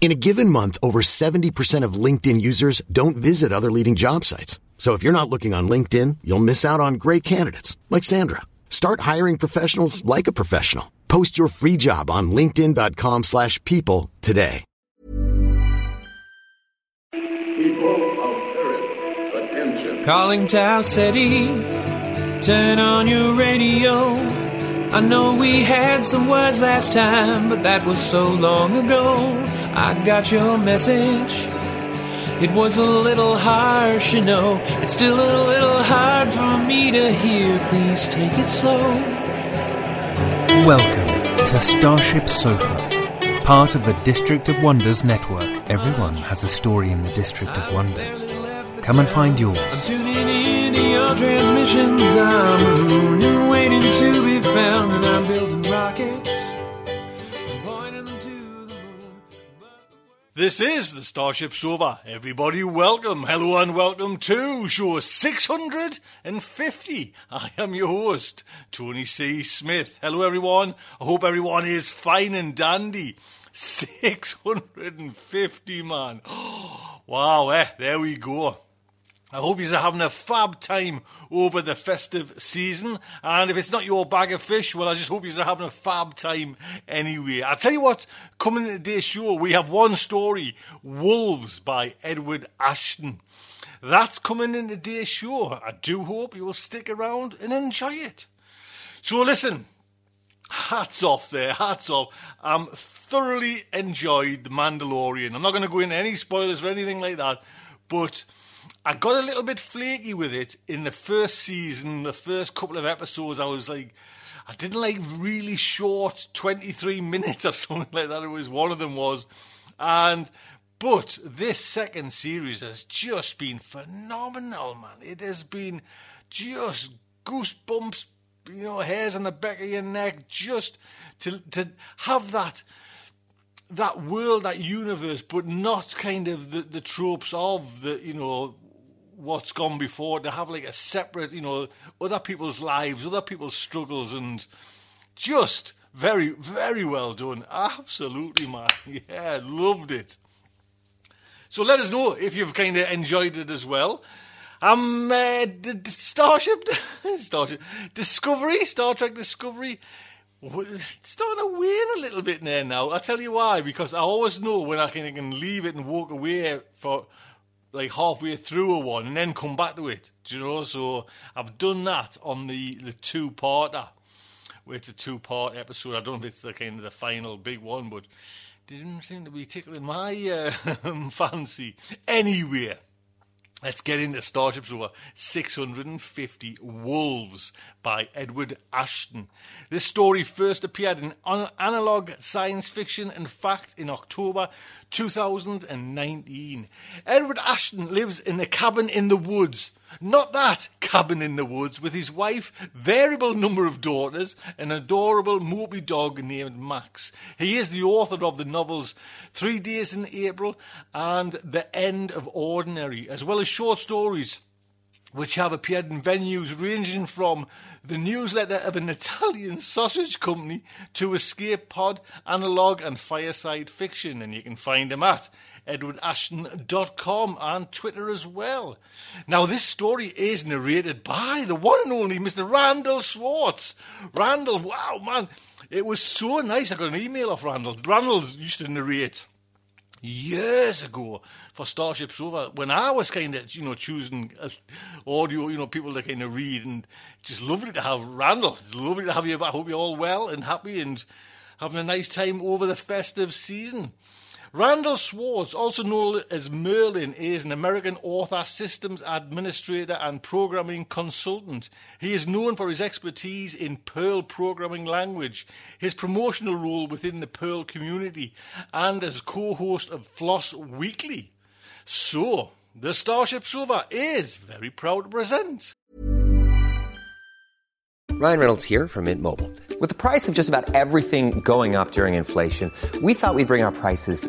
In a given month, over 70% of LinkedIn users don't visit other leading job sites. So if you're not looking on LinkedIn, you'll miss out on great candidates like Sandra. Start hiring professionals like a professional. Post your free job on linkedin.com/people slash people today. People of Earth, attention. Calling Tau City, turn on your radio. I know we had some words last time, but that was so long ago. I got your message. It was a little harsh, you know. It's still a little hard for me to hear. Please take it slow. Welcome to Starship Sofa, part of the District of Wonders network. Everyone has a story in the District of Wonders. Come and find yours. I'm tuning in to your transmissions. I'm marooned and waiting to be found, and I'm building rockets. This is the Starship Sofa. Everybody, welcome, hello, and welcome to show 650. I am your host, Tony C. Smith. Hello, everyone. I hope everyone is fine and dandy. 650, man. Wow, eh, there we go. I hope you're having a fab time over the festive season. And if it's not your bag of fish, well, I just hope you're having a fab time anyway. I'll tell you what, coming in today's show, we have one story Wolves by Edward Ashton. That's coming in today's show. I do hope you will stick around and enjoy it. So, listen, hats off there, hats off. I'm thoroughly enjoyed The Mandalorian. I'm not going to go into any spoilers or anything like that, but I got a little bit flaky with it in the first season, the first couple of episodes. I was like, I didn't like really short 23 minutes or something like that. It was one of them was, and but this second series has just been phenomenal, man. It has been just goosebumps, you know, hairs on the back of your neck, just to to have that that world, that universe, but not kind of the, the tropes of the, you know, what's gone before, to have like a separate, you know, other people's lives, other people's struggles, and just very, very well done. Absolutely, man. Yeah, loved it. So let us know if you've kind of enjoyed it as well. Um, uh, d- d- Starship, Starship, Discovery, Star Trek Discovery, starting to wane a little bit there now. I'll tell you why, because I always know when I can, I can leave it and walk away for like halfway through a one and then come back to it. Do you know? So I've done that on the, the two parter. It's a two part episode. I don't know if it's the kind of the final big one, but didn't seem to be tickling my uh, fancy. Anyway, let's get into Starship Sofa 650 Wolves by Edward Ashton. This story first appeared in An- Analog Science Fiction and Fact in October 2019. Edward Ashton lives in a cabin in the woods. Not that cabin in the woods with his wife, variable number of daughters, an adorable mopey dog named Max. He is the author of the novels Three Days in April and The End of Ordinary, as well as short stories which have appeared in venues ranging from the newsletter of an Italian sausage company to Escape Pod, Analog, and Fireside Fiction. And you can find him at edwardashton.com and Twitter as well. Now, this story is narrated by the one and only Mr. Randal Schwartz. Randal, wow, man, it was so nice. I got an email off Randal. Randal used to narrate years ago for Starship Sofa when I was kind of, you know, choosing uh, audio, you know, people to kind of read. And just lovely to have Randal. It's lovely to have you. I hope you're all well and happy and having a nice time over the festive season. Randal Schwartz, also known as Merlin, is an American author, systems administrator, and programming consultant. He is known for his expertise in Perl programming language, his promotional role within the Perl community, and as co host of Floss Weekly. So, the Starship Sofa is very proud to present. Ryan Reynolds here from Mint Mobile. With the price of just about everything going up during inflation, we thought we'd bring our prices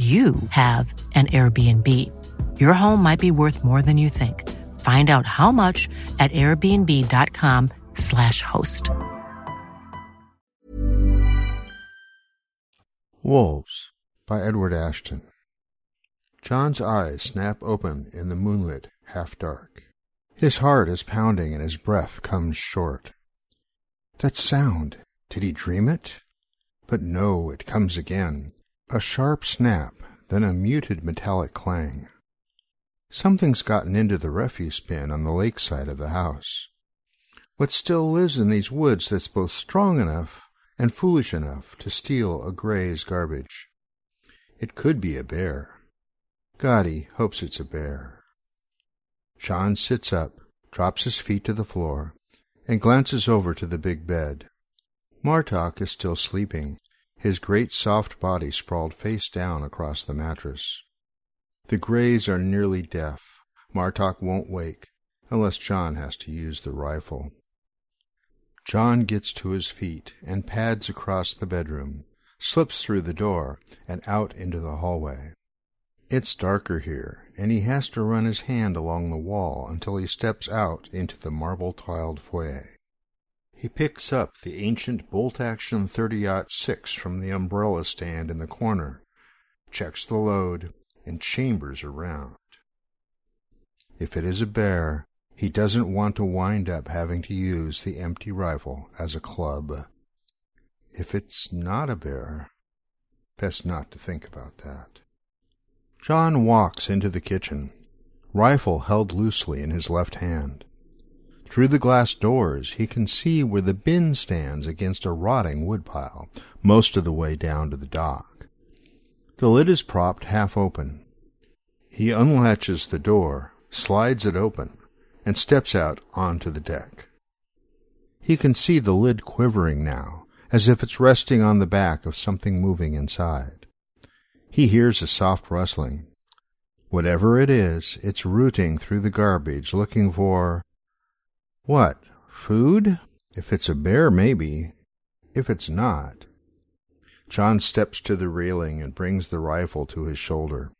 you have an Airbnb. Your home might be worth more than you think. Find out how much at airbnb.com/slash host. Wolves by Edward Ashton. John's eyes snap open in the moonlit half dark. His heart is pounding and his breath comes short. That sound, did he dream it? But no, it comes again. A sharp snap, then a muted metallic clang. Something's gotten into the refuse bin on the lakeside of the house. What still lives in these woods that's both strong enough and foolish enough to steal a gray's garbage? It could be a bear. He hopes it's a bear. John sits up, drops his feet to the floor, and glances over to the big bed. Martok is still sleeping, his great soft body sprawled face down across the mattress. The Greys are nearly deaf. Martok won't wake unless John has to use the rifle. John gets to his feet and pads across the bedroom, slips through the door and out into the hallway. It's darker here, and he has to run his hand along the wall until he steps out into the marble-tiled foyer. He picks up the ancient bolt-action 30-06 from the umbrella stand in the corner, checks the load, and chambers around. If it is a bear, he doesn't want to wind up having to use the empty rifle as a club. If it's not a bear, best not to think about that. John walks into the kitchen, rifle held loosely in his left hand. Through the glass doors he can see where the bin stands against a rotting woodpile, most of the way down to the dock. The lid is propped half open. He unlatches the door, slides it open, and steps out onto the deck. He can see the lid quivering now, as if it's resting on the back of something moving inside. He hears a soft rustling. Whatever it is, it's rooting through the garbage looking for what? Food? If it's a bear, maybe. If it's not. John steps to the railing and brings the rifle to his shoulder.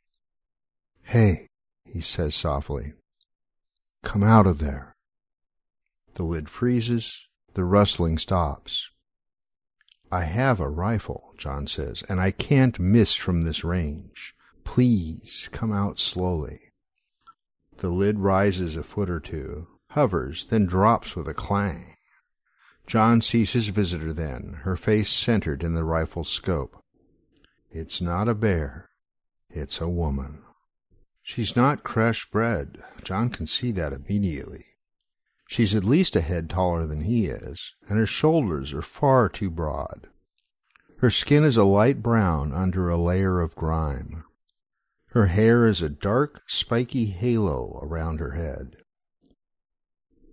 Hey, he says softly. Come out of there. The lid freezes. The rustling stops. I have a rifle, John says, and I can't miss from this range. Please come out slowly. The lid rises a foot or two, hovers, then drops with a clang. John sees his visitor then, her face centered in the rifle's scope. It's not a bear. It's a woman. She's not creche bred. John can see that immediately. She's at least a head taller than he is, and her shoulders are far too broad. Her skin is a light brown under a layer of grime. Her hair is a dark, spiky halo around her head.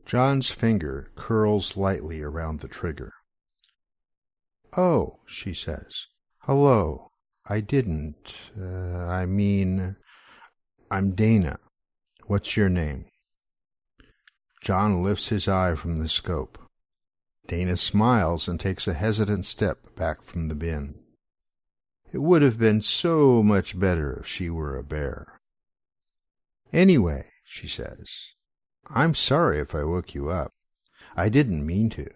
John's finger curls lightly around the trigger. Oh, she says. Hello. I didn't. Uh, I mean, I'm Dana. What's your name? John lifts his eye from the scope. Dana smiles and takes a hesitant step back from the bin. It would have been so much better if she were a bear. Anyway, she says, I'm sorry if I woke you up. I didn't mean to.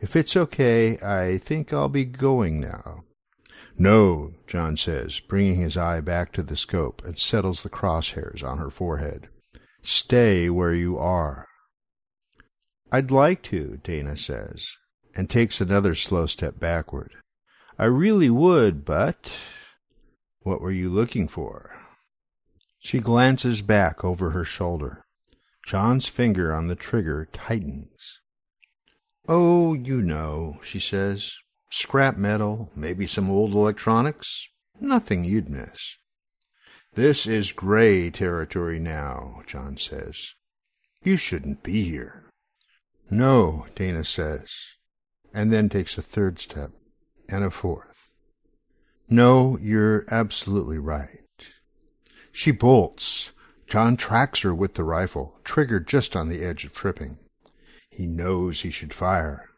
If it's okay, I think I'll be going now. No, John says, bringing his eye back to the scope and settles the crosshairs on her forehead. Stay where you are. I'd like to, Dana says, and takes another slow step backward. I really would, but. What were you looking for? She glances back over her shoulder. John's finger on the trigger tightens. Oh, you know, she says. Scrap metal, maybe some old electronics. Nothing you'd miss. This is gray territory now, John says. You shouldn't be here. No, Dana says, and then takes a third step and a fourth. No, you're absolutely right. She bolts. John tracks her with the rifle, triggered just on the edge of tripping. He knows he should fire.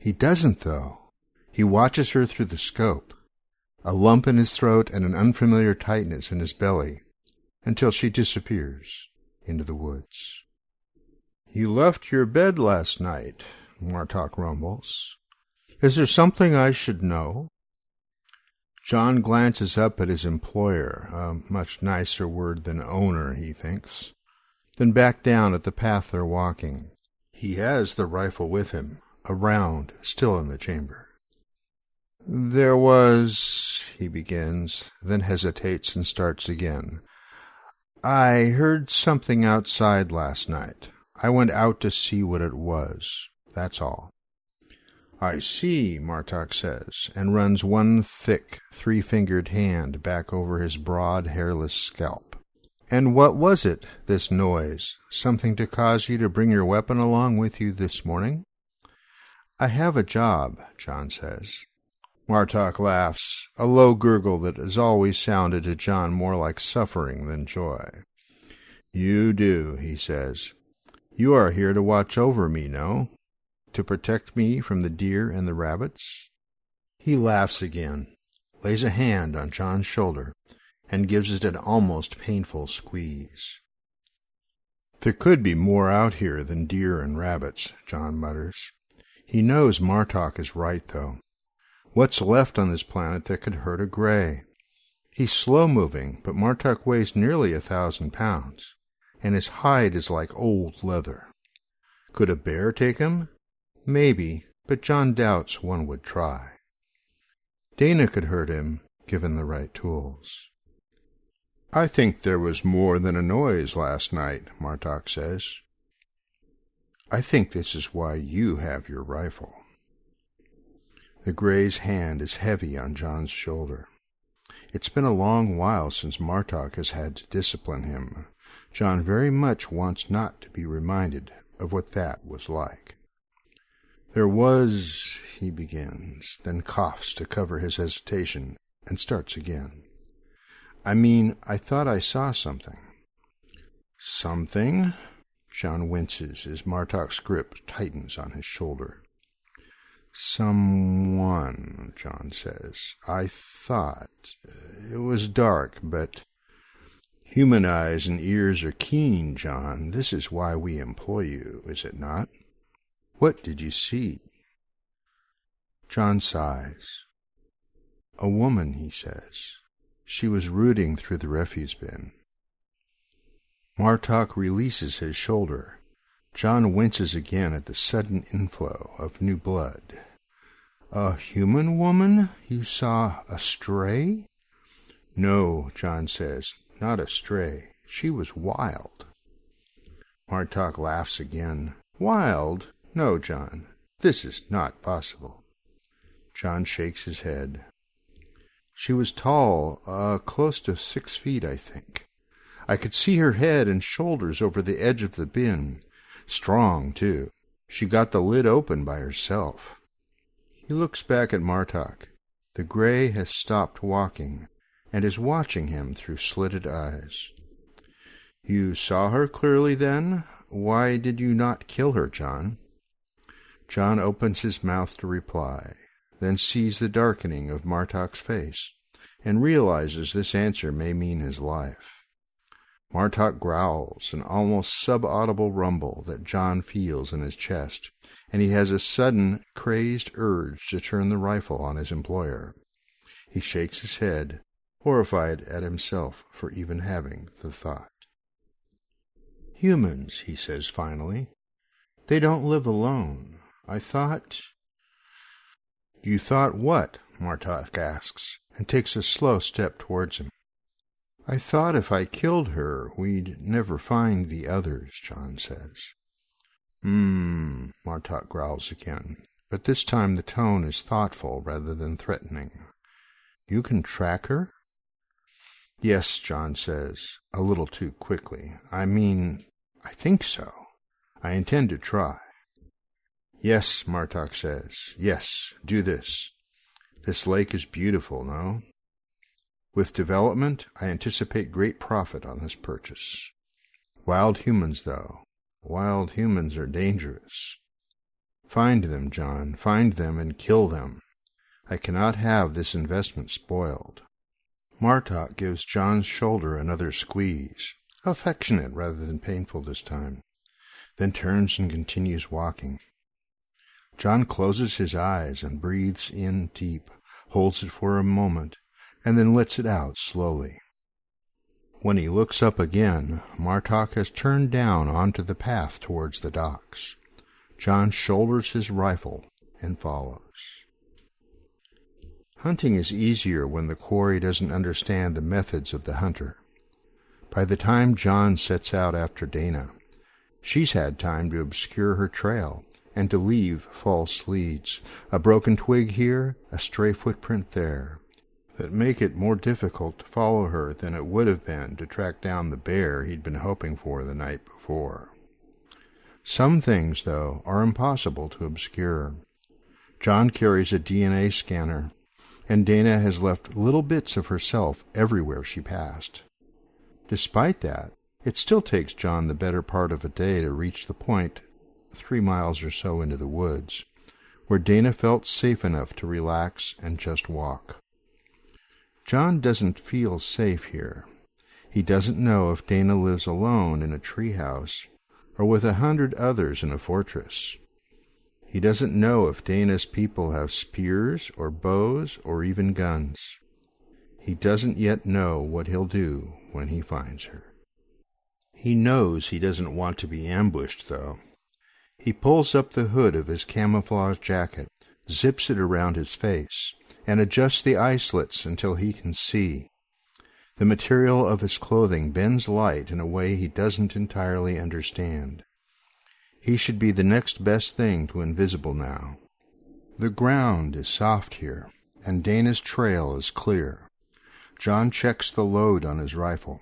He doesn't, though. He watches her through the scope, a lump in his throat and an unfamiliar tightness in his belly, until she disappears into the woods. You left your bed last night, Martok rumbles. Is there something I should know? John glances up at his employer, a much nicer word than owner, he thinks, then back down at the path they're walking. He has the rifle with him, a round still in the chamber. There was, he begins, then hesitates and starts again. I heard something outside last night. I went out to see what it was. That's all. I see, Martok says, and runs one thick, three fingered hand back over his broad, hairless scalp. And what was it, this noise? Something to cause you to bring your weapon along with you this morning? I have a job, John says. Martok laughs, a low gurgle that has always sounded to John more like suffering than joy. You do, he says. You are here to watch over me, no? To protect me from the deer and the rabbits? He laughs again, lays a hand on John's shoulder, and gives it an almost painful squeeze. There could be more out here than deer and rabbits, John mutters. He knows Martok is right, though. What's left on this planet that could hurt a gray? He's slow moving, but Martok weighs nearly a thousand pounds, and his hide is like old leather. Could a bear take him? Maybe, but John doubts one would try. Dana could hurt him, given the right tools. I think there was more than a noise last night, Martok says. I think this is why you have your rifle. The Gray's hand is heavy on John's shoulder. It's been a long while since Martok has had to discipline him. John very much wants not to be reminded of what that was like. There was, he begins, then coughs to cover his hesitation, and starts again. I mean, I thought I saw something. Something? John winces as Martok's grip tightens on his shoulder. Someone, John says. I thought. Uh, it was dark, but. Human eyes and ears are keen, John. This is why we employ you, is it not? What did you see? John sighs. A woman, he says. She was rooting through the refuse bin. Martok releases his shoulder. John winces again at the sudden inflow of new blood. A human woman you saw astray? No, John says, not astray. She was wild. Martok laughs again. Wild? No, John, this is not possible. John shakes his head. She was tall, uh, close to six feet, I think. I could see her head and shoulders over the edge of the bin. Strong, too. She got the lid open by herself. He looks back at Martok. The gray has stopped walking and is watching him through slitted eyes. You saw her clearly then? Why did you not kill her, John? John opens his mouth to reply, then sees the darkening of Martok's face, and realizes this answer may mean his life. Martok growls, an almost subaudible rumble that John feels in his chest, and he has a sudden, crazed urge to turn the rifle on his employer. He shakes his head, horrified at himself for even having the thought. Humans, he says finally. They don't live alone. I thought. You thought what? Martok asks, and takes a slow step towards him. I thought if I killed her, we'd never find the others, John says. Hmm, Martok growls again, but this time the tone is thoughtful rather than threatening. You can track her? Yes, John says, a little too quickly. I mean, I think so. I intend to try. Yes, Martok says. Yes, do this. This lake is beautiful, no? With development, I anticipate great profit on this purchase. Wild humans, though, wild humans are dangerous. Find them, John, find them and kill them. I cannot have this investment spoiled. Martok gives John's shoulder another squeeze, affectionate rather than painful this time, then turns and continues walking. John closes his eyes and breathes in deep, holds it for a moment, and then lets it out slowly. When he looks up again, Martok has turned down onto the path towards the docks. John shoulders his rifle and follows. Hunting is easier when the quarry doesn't understand the methods of the hunter. By the time John sets out after Dana, she's had time to obscure her trail and to leave false leads, a broken twig here, a stray footprint there that make it more difficult to follow her than it would have been to track down the bear he'd been hoping for the night before. Some things, though, are impossible to obscure. John carries a DNA scanner, and Dana has left little bits of herself everywhere she passed. Despite that, it still takes John the better part of a day to reach the point, three miles or so into the woods, where Dana felt safe enough to relax and just walk. John doesn't feel safe here. He doesn't know if Dana lives alone in a tree house or with a hundred others in a fortress. He doesn't know if Dana's people have spears or bows or even guns. He doesn't yet know what he'll do when he finds her. He knows he doesn't want to be ambushed, though. He pulls up the hood of his camouflage jacket, zips it around his face, and adjusts the eye slits until he can see. The material of his clothing bends light in a way he doesn't entirely understand. He should be the next best thing to invisible now. The ground is soft here, and Dana's trail is clear. John checks the load on his rifle.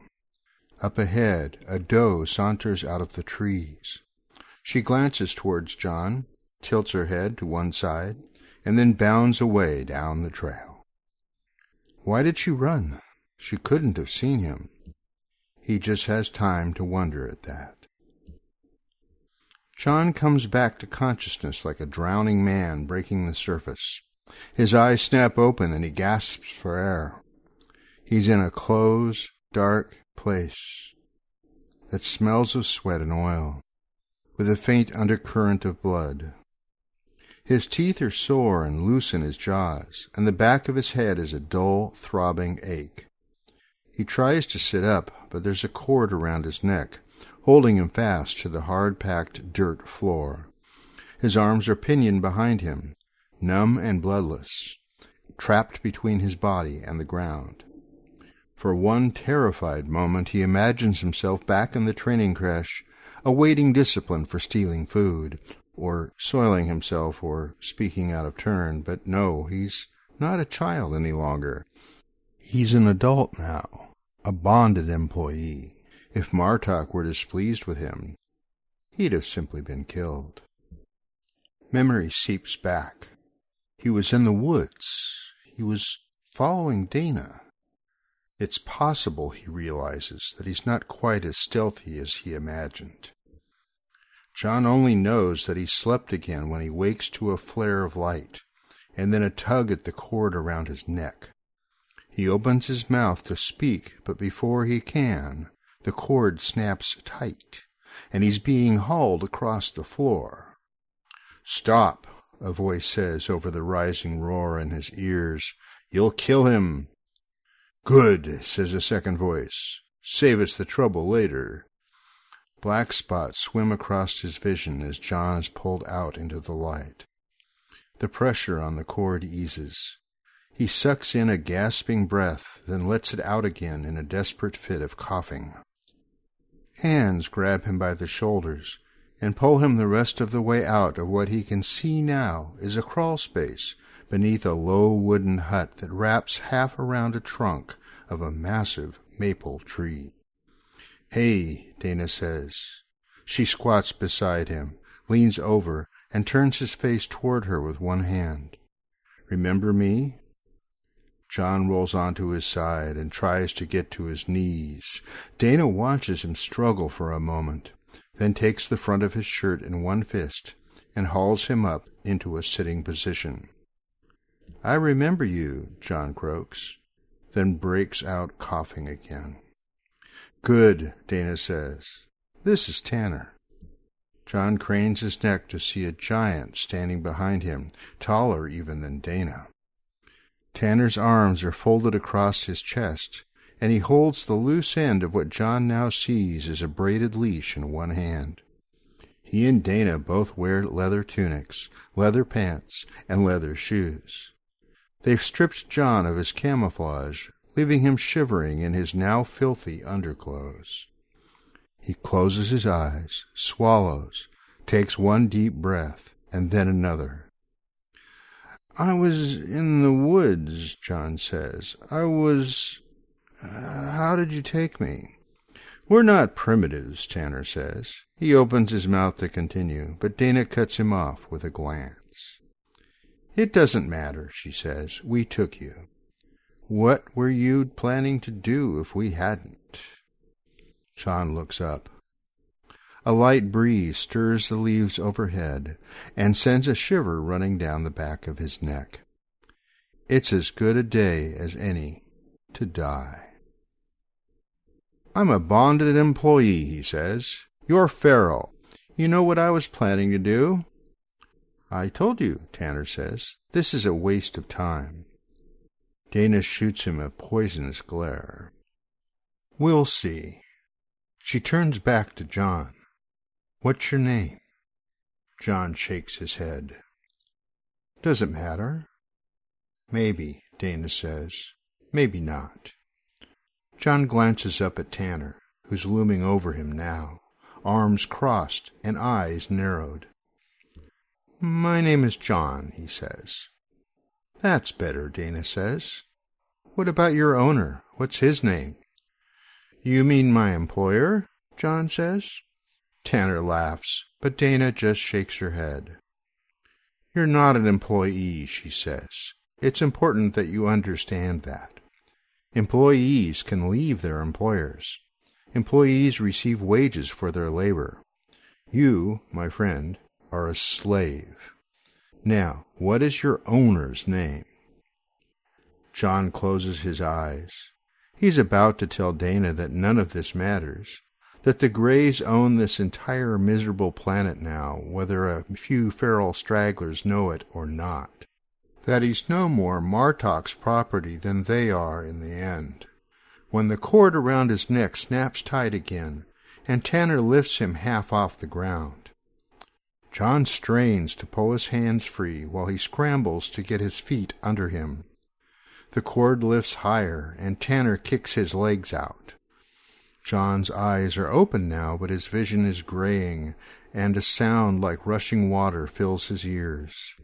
Up ahead, a doe saunters out of the trees. She glances towards John, tilts her head to one side, and then bounds away down the trail. Why did she run? She couldn't have seen him. He just has time to wonder at that. John comes back to consciousness like a drowning man breaking the surface. His eyes snap open and he gasps for air. He's in a closed, dark place that smells of sweat and oil, with a faint undercurrent of blood. His teeth are sore and loose in his jaws, and the back of his head is a dull, throbbing ache. He tries to sit up, but there's a cord around his neck, holding him fast to the hard-packed dirt floor. His arms are pinioned behind him, numb and bloodless, trapped between his body and the ground. For one terrified moment he imagines himself back in the training creche, awaiting discipline for stealing food, or soiling himself, or speaking out of turn. But no, he's not a child any longer. He's an adult now, a bonded employee. If Martok were displeased with him, he'd have simply been killed. Memory seeps back. He was in the woods. He was following Dana. It's possible, he realizes, that he's not quite as stealthy as he imagined. John only knows that he slept again when he wakes to a flare of light, and then a tug at the cord around his neck. He opens his mouth to speak, but before he can, the cord snaps tight, and he's being hauled across the floor. Stop, a voice says over the rising roar in his ears. You'll kill him. Good, says a second voice. Save us the trouble later. Black spots swim across his vision as John is pulled out into the light. The pressure on the cord eases. He sucks in a gasping breath, then lets it out again in a desperate fit of coughing. Hands grab him by the shoulders and pull him the rest of the way out of what he can see now is a crawl space beneath a low wooden hut that wraps half around a trunk of a massive maple tree. Hey, Dana says. She squats beside him, leans over, and turns his face toward her with one hand. Remember me? John rolls onto his side and tries to get to his knees. Dana watches him struggle for a moment, then takes the front of his shirt in one fist and hauls him up into a sitting position. I remember you, John croaks, then breaks out coughing again. Good, Dana says. This is Tanner. John cranes his neck to see a giant standing behind him, taller even than Dana. Tanner's arms are folded across his chest, and he holds the loose end of what John now sees as a braided leash in one hand. He and Dana both wear leather tunics, leather pants, and leather shoes. They've stripped John of his camouflage, leaving him shivering in his now filthy underclothes. He closes his eyes, swallows, takes one deep breath, and then another. I was in the woods, John says. I was. Uh, how did you take me? We're not primitives, Tanner says. He opens his mouth to continue, but Dana cuts him off with a glance. It doesn't matter, she says. We took you. What were you planning to do if we hadn't? John looks up. A light breeze stirs the leaves overhead and sends a shiver running down the back of his neck. It's as good a day as any to die. I'm a bonded employee, he says. You're feral. You know what I was planning to do? I told you, Tanner says. This is a waste of time. Dana shoots him a poisonous glare. We'll see. She turns back to John. What's your name? John shakes his head. Does it matter? Maybe, Dana says. Maybe not. John glances up at Tanner, who's looming over him now, arms crossed and eyes narrowed. My name is John, he says. That's better, Dana says. What about your owner? What's his name? You mean my employer? John says. Tanner laughs, but Dana just shakes her head. You're not an employee, she says. It's important that you understand that. Employees can leave their employers. Employees receive wages for their labor. You, my friend, are a slave. Now, what is your owner's name? John closes his eyes. He's about to tell Dana that none of this matters, that the Greys own this entire miserable planet now, whether a few feral stragglers know it or not. That he's no more Martok's property than they are in the end. When the cord around his neck snaps tight again, and Tanner lifts him half off the ground. John strains to pull his hands free while he scrambles to get his feet under him. The cord lifts higher, and Tanner kicks his legs out. John's eyes are open now, but his vision is graying, and a sound like rushing water fills his ears.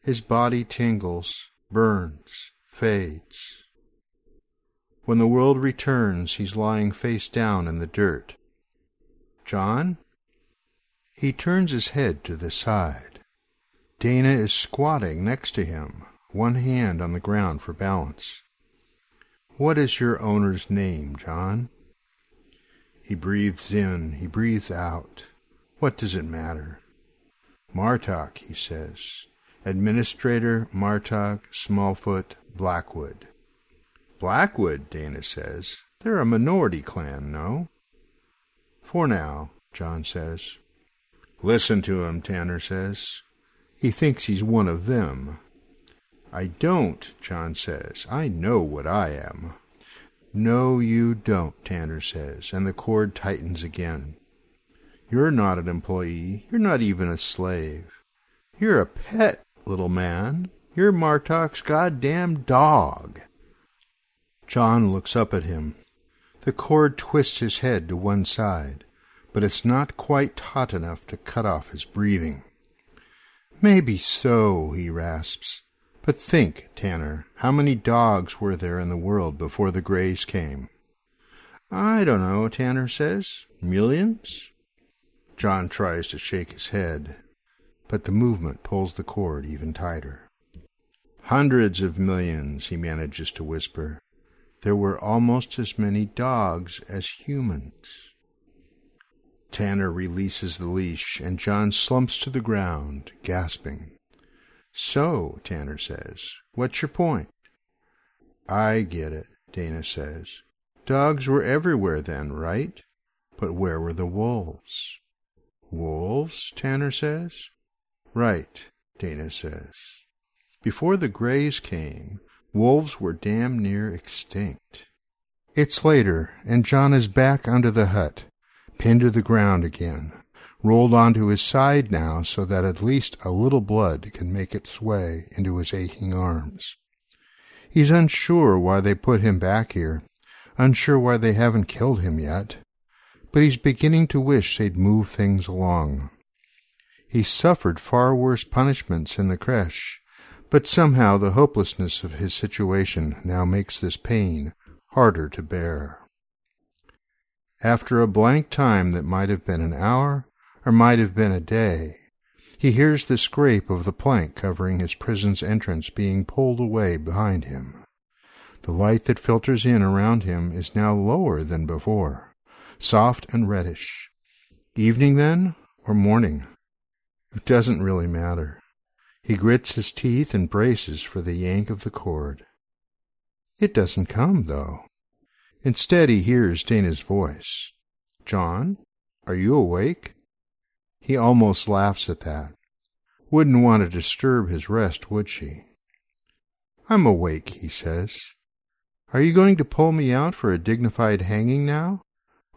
His body tingles, burns, fades. When the world returns, he's lying face down in the dirt. John? He turns his head to the side. Dana is squatting next to him, one hand on the ground for balance. What is your owner's name, John? He breathes in, he breathes out. What does it matter? Martok, he says. Administrator Martok Smallfoot Blackwood. Blackwood, Dana says. They're a minority clan, no? For now, John says. Listen to him, Tanner says. He thinks he's one of them. I don't, John says. I know what I am. No, you don't, Tanner says, and the cord tightens again. You're not an employee. You're not even a slave. You're a pet, little man. You're Martok's goddamn dog. John looks up at him. The cord twists his head to one side, but it's not quite hot enough to cut off his breathing. Maybe so, he rasps. But think, Tanner, how many dogs were there in the world before the Greys came? I don't know, Tanner says. Millions? John tries to shake his head, but the movement pulls the cord even tighter. Hundreds of millions, he manages to whisper. There were almost as many dogs as humans. Tanner releases the leash, and John slumps to the ground, gasping. So, Tanner says, what's your point? I get it, Dana says. Dogs were everywhere then, right? But where were the wolves? Wolves, Tanner says. Right, Dana says. Before the Greys came, wolves were damn near extinct. It's later, and John is back under the hut, pinned to the ground again rolled onto his side now so that at least a little blood can make its way into his aching arms. He's unsure why they put him back here, unsure why they haven't killed him yet, but he's beginning to wish they'd move things along. He suffered far worse punishments in the creche, but somehow the hopelessness of his situation now makes this pain harder to bear. After a blank time that might have been an hour, or might have been a day. He hears the scrape of the plank covering his prison's entrance being pulled away behind him. The light that filters in around him is now lower than before, soft and reddish. Evening, then, or morning? It doesn't really matter. He grits his teeth and braces for the yank of the cord. It doesn't come, though. Instead, he hears Dana's voice. John, are you awake? He almost laughs at that. Wouldn't want to disturb his rest, would she? I'm awake, he says. Are you going to pull me out for a dignified hanging now,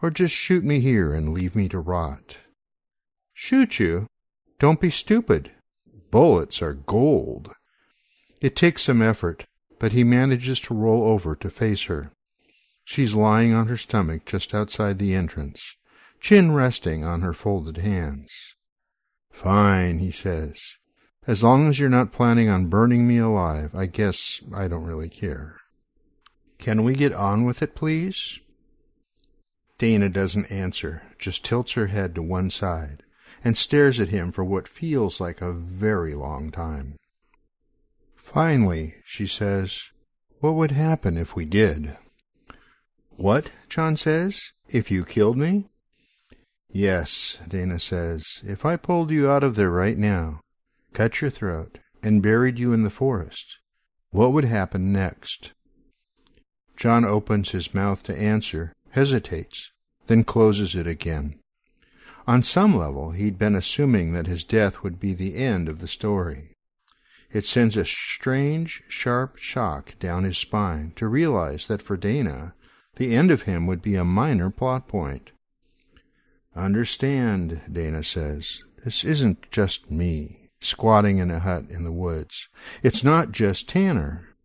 or just shoot me here and leave me to rot? Shoot you? Don't be stupid. Bullets are gold. It takes some effort, but he manages to roll over to face her. She's lying on her stomach just outside the entrance chin resting on her folded hands. Fine, he says. As long as you're not planning on burning me alive, I guess I don't really care. Can we get on with it, please? Dana doesn't answer, just tilts her head to one side and stares at him for what feels like a very long time. Finally, she says, What would happen if we did? What? John says. If you killed me? Yes, Dana says, if I pulled you out of there right now, cut your throat, and buried you in the forest, what would happen next? John opens his mouth to answer, hesitates, then closes it again. On some level, he'd been assuming that his death would be the end of the story. It sends a strange, sharp shock down his spine to realize that for Dana, the end of him would be a minor plot point. Understand, Dana says, this isn't just me, squatting in a hut in the woods. It's not just Tanner.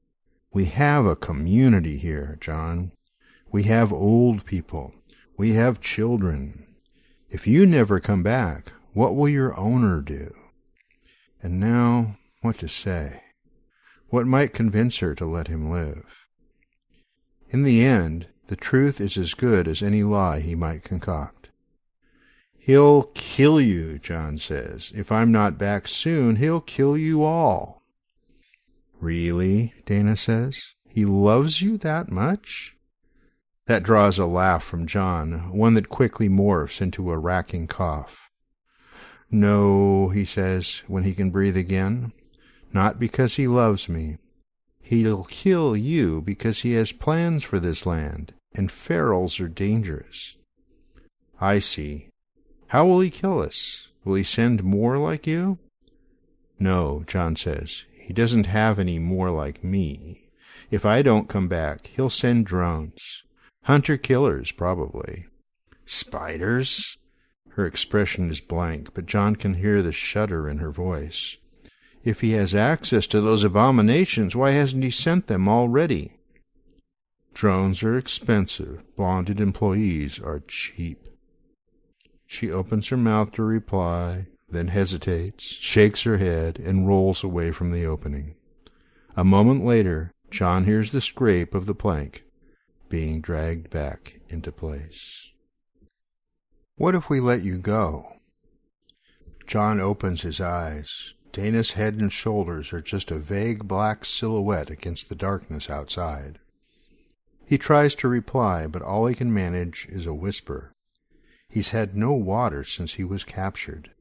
We have a community here, John. We have old people. We have children. If you never come back, what will your owner do? And now, what to say? What might convince her to let him live? In the end, the truth is as good as any lie he might concoct. He'll kill you, John says. If I'm not back soon, he'll kill you all. Really? Dana says. He loves you that much? That draws a laugh from John, one that quickly morphs into a racking cough. No, he says, when he can breathe again, not because he loves me. He'll kill you because he has plans for this land, and ferals are dangerous. I see. How will he kill us? Will he send more like you? No, John says. He doesn't have any more like me. If I don't come back, he'll send drones. Hunter killers, probably. Spiders? Her expression is blank, but John can hear the shudder in her voice. If he has access to those abominations, why hasn't he sent them already? Drones are expensive. Bonded employees are cheap. She opens her mouth to reply, then hesitates, shakes her head, and rolls away from the opening. A moment later, John hears the scrape of the plank being dragged back into place. What if we let you go? John opens his eyes. Dana's head and shoulders are just a vague black silhouette against the darkness outside. He tries to reply, but all he can manage is a whisper. He's had no water since he was captured.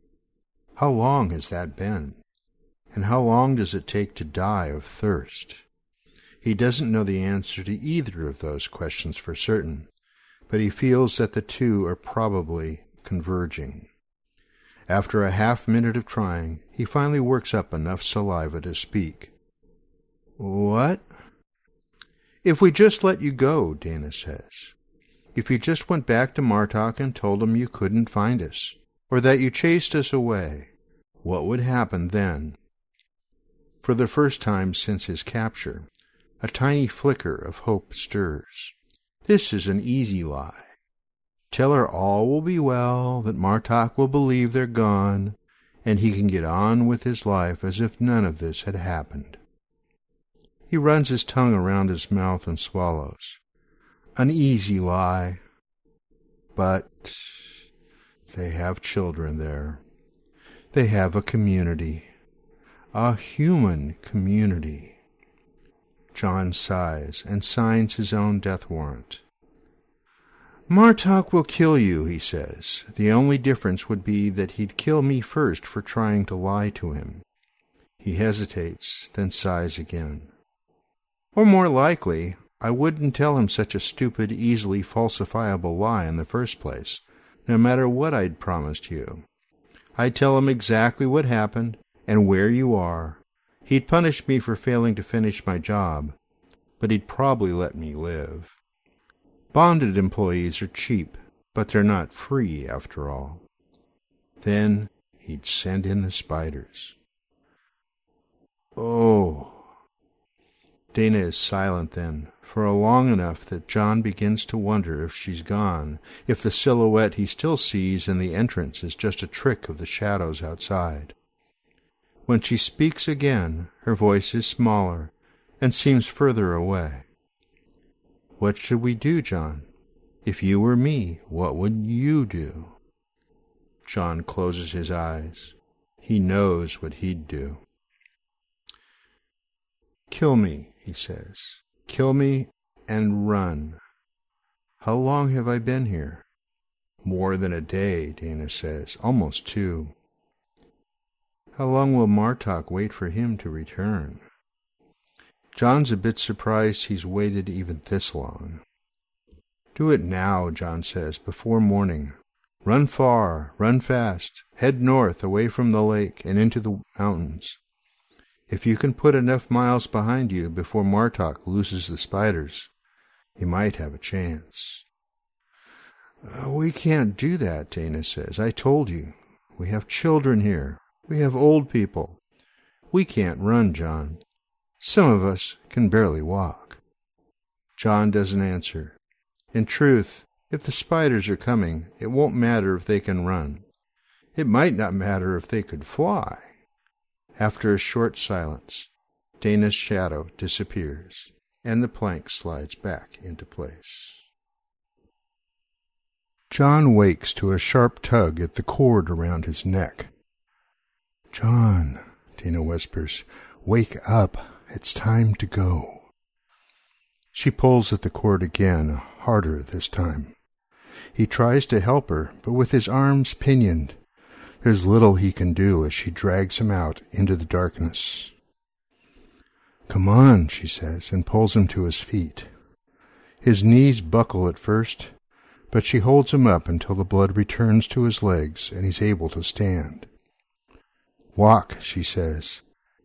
How long has that been? And how long does it take to die of thirst? He doesn't know the answer to either of those questions for certain, but he feels that the two are probably converging. After a half minute of trying, he finally works up enough saliva to speak. What? If we just let you go, Dana says. If you just went back to Martok and told him you couldn't find us, or that you chased us away, what would happen then? For the first time since his capture, a tiny flicker of hope stirs. This is an easy lie. Tell her all will be well, that Martok will believe they're gone, and he can get on with his life as if none of this had happened. He runs his tongue around his mouth and swallows. An easy lie. But they have children there. They have a community. A human community. John sighs and signs his own death warrant. Martok will kill you, he says. The only difference would be that he'd kill me first for trying to lie to him. He hesitates, then sighs again. Or more likely, I wouldn't tell him such a stupid, easily falsifiable lie in the first place, no matter what I'd promised you. I'd tell him exactly what happened and where you are, He'd punish me for failing to finish my job, but he'd probably let me live. Bonded employees are cheap, but they're not free after all. Then he'd send in the spiders. Oh. Dana is silent then, for long enough that John begins to wonder if she's gone, if the silhouette he still sees in the entrance is just a trick of the shadows outside. When she speaks again, her voice is smaller and seems further away. What should we do, John? If you were me, what would you do? John closes his eyes. He knows what he'd do. Kill me, he says. Kill me and run. How long have I been here? More than a day, Dana says, almost two. How long will Martok wait for him to return? John's a bit surprised he's waited even this long. Do it now, John says, before morning. Run far, run fast, head north away from the lake and into the mountains. If you can put enough miles behind you before Martok loses the spiders, you might have a chance. Uh, we can't do that, Dana says. I told you. We have children here. We have old people. We can't run, John. Some of us can barely walk. John doesn't answer. In truth, if the spiders are coming, it won't matter if they can run. It might not matter if they could fly. After a short silence, Dana's shadow disappears, and the plank slides back into place. John wakes to a sharp tug at the cord around his neck. John, Dana whispers, wake up. It's time to go. She pulls at the cord again, harder this time. He tries to help her, but with his arms pinioned, there's little he can do as she drags him out into the darkness. Come on, she says, and pulls him to his feet. His knees buckle at first, but she holds him up until the blood returns to his legs and he's able to stand. Walk, she says,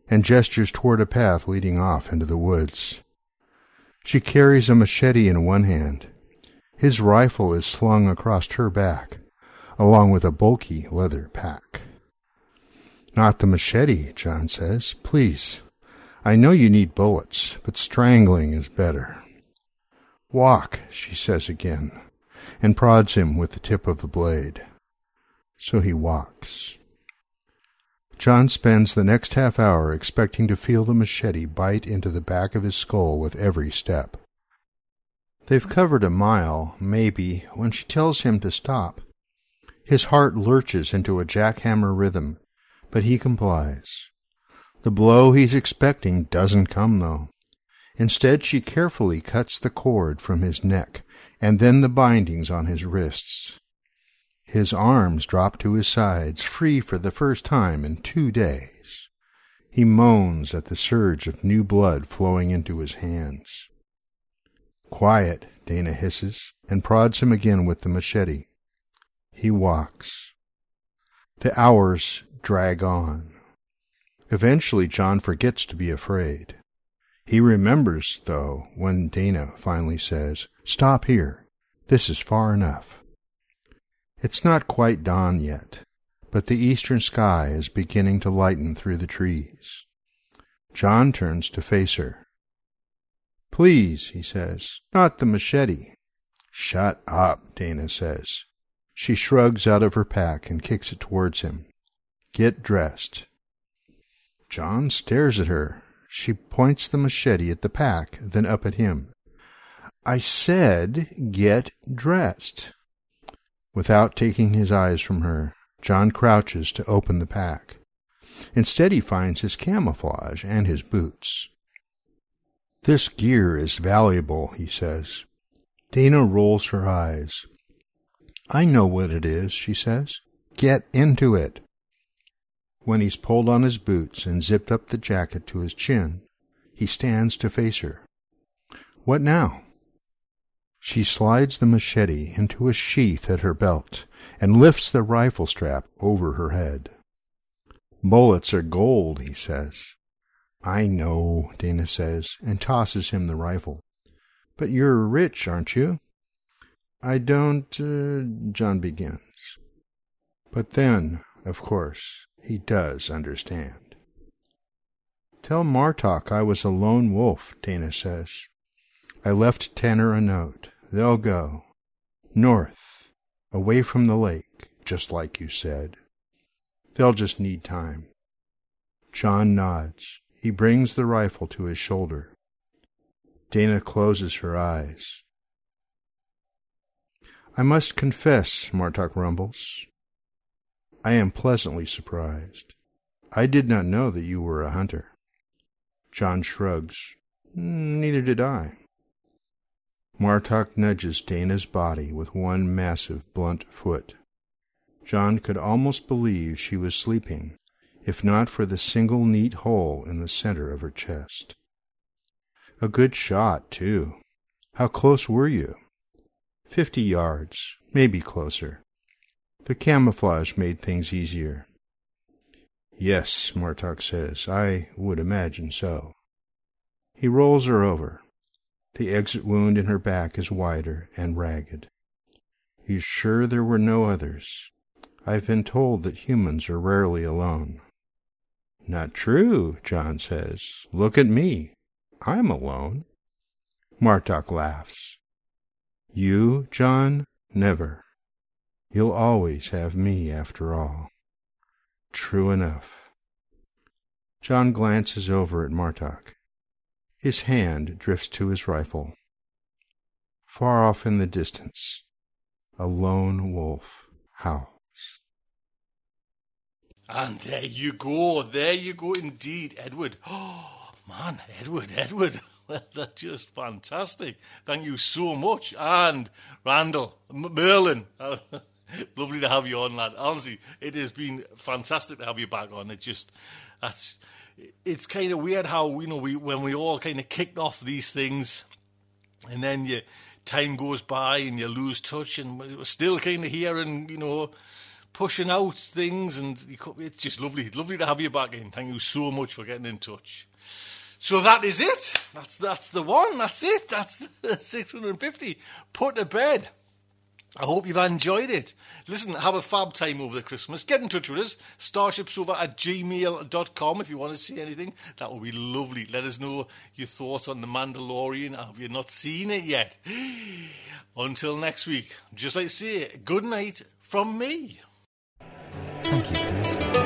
and gestures toward a path leading off into the woods. She carries a machete in one hand. His rifle is slung across her back, along with a bulky leather pack. Not the machete, John says. Please. I know you need bullets, but strangling is better. Walk, she says again, and prods him with the tip of the blade. So he walks. John spends the next half hour expecting to feel the machete bite into the back of his skull with every step. They've covered a mile, maybe, when she tells him to stop. His heart lurches into a jackhammer rhythm, but he complies. The blow he's expecting doesn't come, though. Instead, she carefully cuts the cord from his neck and then the bindings on his wrists. His arms drop to his sides, free for the first time in two days. He moans at the surge of new blood flowing into his hands. Quiet, Dana hisses, and prods him again with the machete. He walks. The hours drag on. Eventually, John forgets to be afraid. He remembers, though, when Dana finally says, Stop here. This is far enough. It's not quite dawn yet, but the eastern sky is beginning to lighten through the trees. John turns to face her. Please, he says, not the machete. Shut up, Dana says. She shrugs out of her pack and kicks it towards him. Get dressed. John stares at her. She points the machete at the pack, then up at him. I said get dressed. Without taking his eyes from her, John crouches to open the pack. Instead, he finds his camouflage and his boots. This gear is valuable, he says. Dana rolls her eyes. I know what it is, she says. Get into it. When he's pulled on his boots and zipped up the jacket to his chin, he stands to face her. What now? She slides the machete into a sheath at her belt and lifts the rifle strap over her head. Bullets are gold, he says. I know, Dana says, and tosses him the rifle. But you're rich, aren't you? I don't, uh, John begins. But then, of course, he does understand. Tell Martok I was a lone wolf, Dana says. I left Tanner a note. They'll go. North, away from the lake, just like you said. They'll just need time. John nods. He brings the rifle to his shoulder. Dana closes her eyes. I must confess, Martok rumbles. I am pleasantly surprised. I did not know that you were a hunter. John shrugs. Mm, neither did I. Martok nudges Dana's body with one massive blunt foot. John could almost believe she was sleeping, if not for the single neat hole in the center of her chest. A good shot, too. How close were you? Fifty yards, maybe closer. The camouflage made things easier. Yes, Martok says, I would imagine so. He rolls her over. The exit wound in her back is wider and ragged. He's sure there were no others. I've been told that humans are rarely alone. Not true, John says. Look at me. I'm alone. Martok laughs. You, John, never. You'll always have me after all. True enough. John glances over at Martok. His hand drifts to his rifle. Far off in the distance, a lone wolf howls. And there you go, there you go indeed, Edward. Oh, man, Edward, Edward. That's just fantastic. Thank you so much. And Randal, Merlin, oh, lovely to have you on, lad. Honestly, it has been fantastic to have you back on. It's just, that's, it's kind of weird how, you know, we, when we all kind of kicked off these things and then you, time goes by and you lose touch and we're still kind of here and, you know, pushing out things, and it's just lovely, lovely to have you back in. Thank you so much for getting in touch. So that is it. That's that's the one. That's it. That's the 650 put to bed. I hope you've enjoyed it. Listen, have a fab time over the Christmas. Get in touch with us, starshipsofa at gmail.com if you want to see anything. That would be lovely. Let us know your thoughts on The Mandalorian. Have you not seen it yet? Until next week, just like to say, good night from me. Thank you for listening.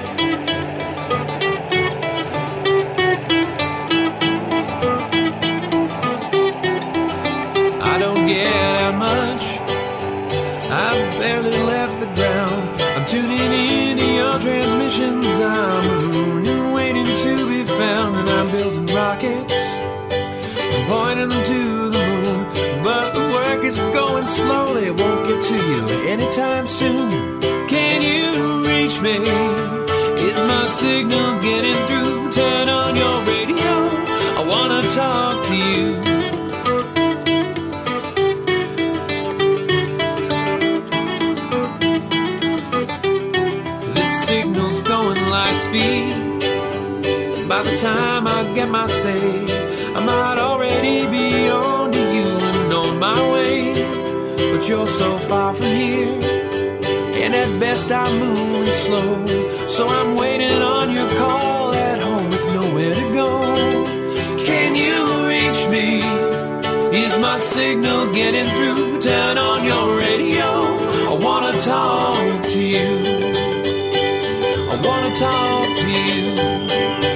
I'm tuning into your transmissions. I'm a waiting to be found. And I'm building rockets and pointing them to the moon. But the work is going slowly. It won't get to you anytime soon. Can you reach me? Is my signal getting through? Turn on your radio. I wanna talk to you. Going light speed. By the time I get my say, I might already be on to you and on my way. But you're so far from here, and at best I'm moving slow. So I'm waiting on your call at home with nowhere to go. Can you reach me? Is my signal getting through? Turn on your radio. I wanna talk to you. I wanna talk to you.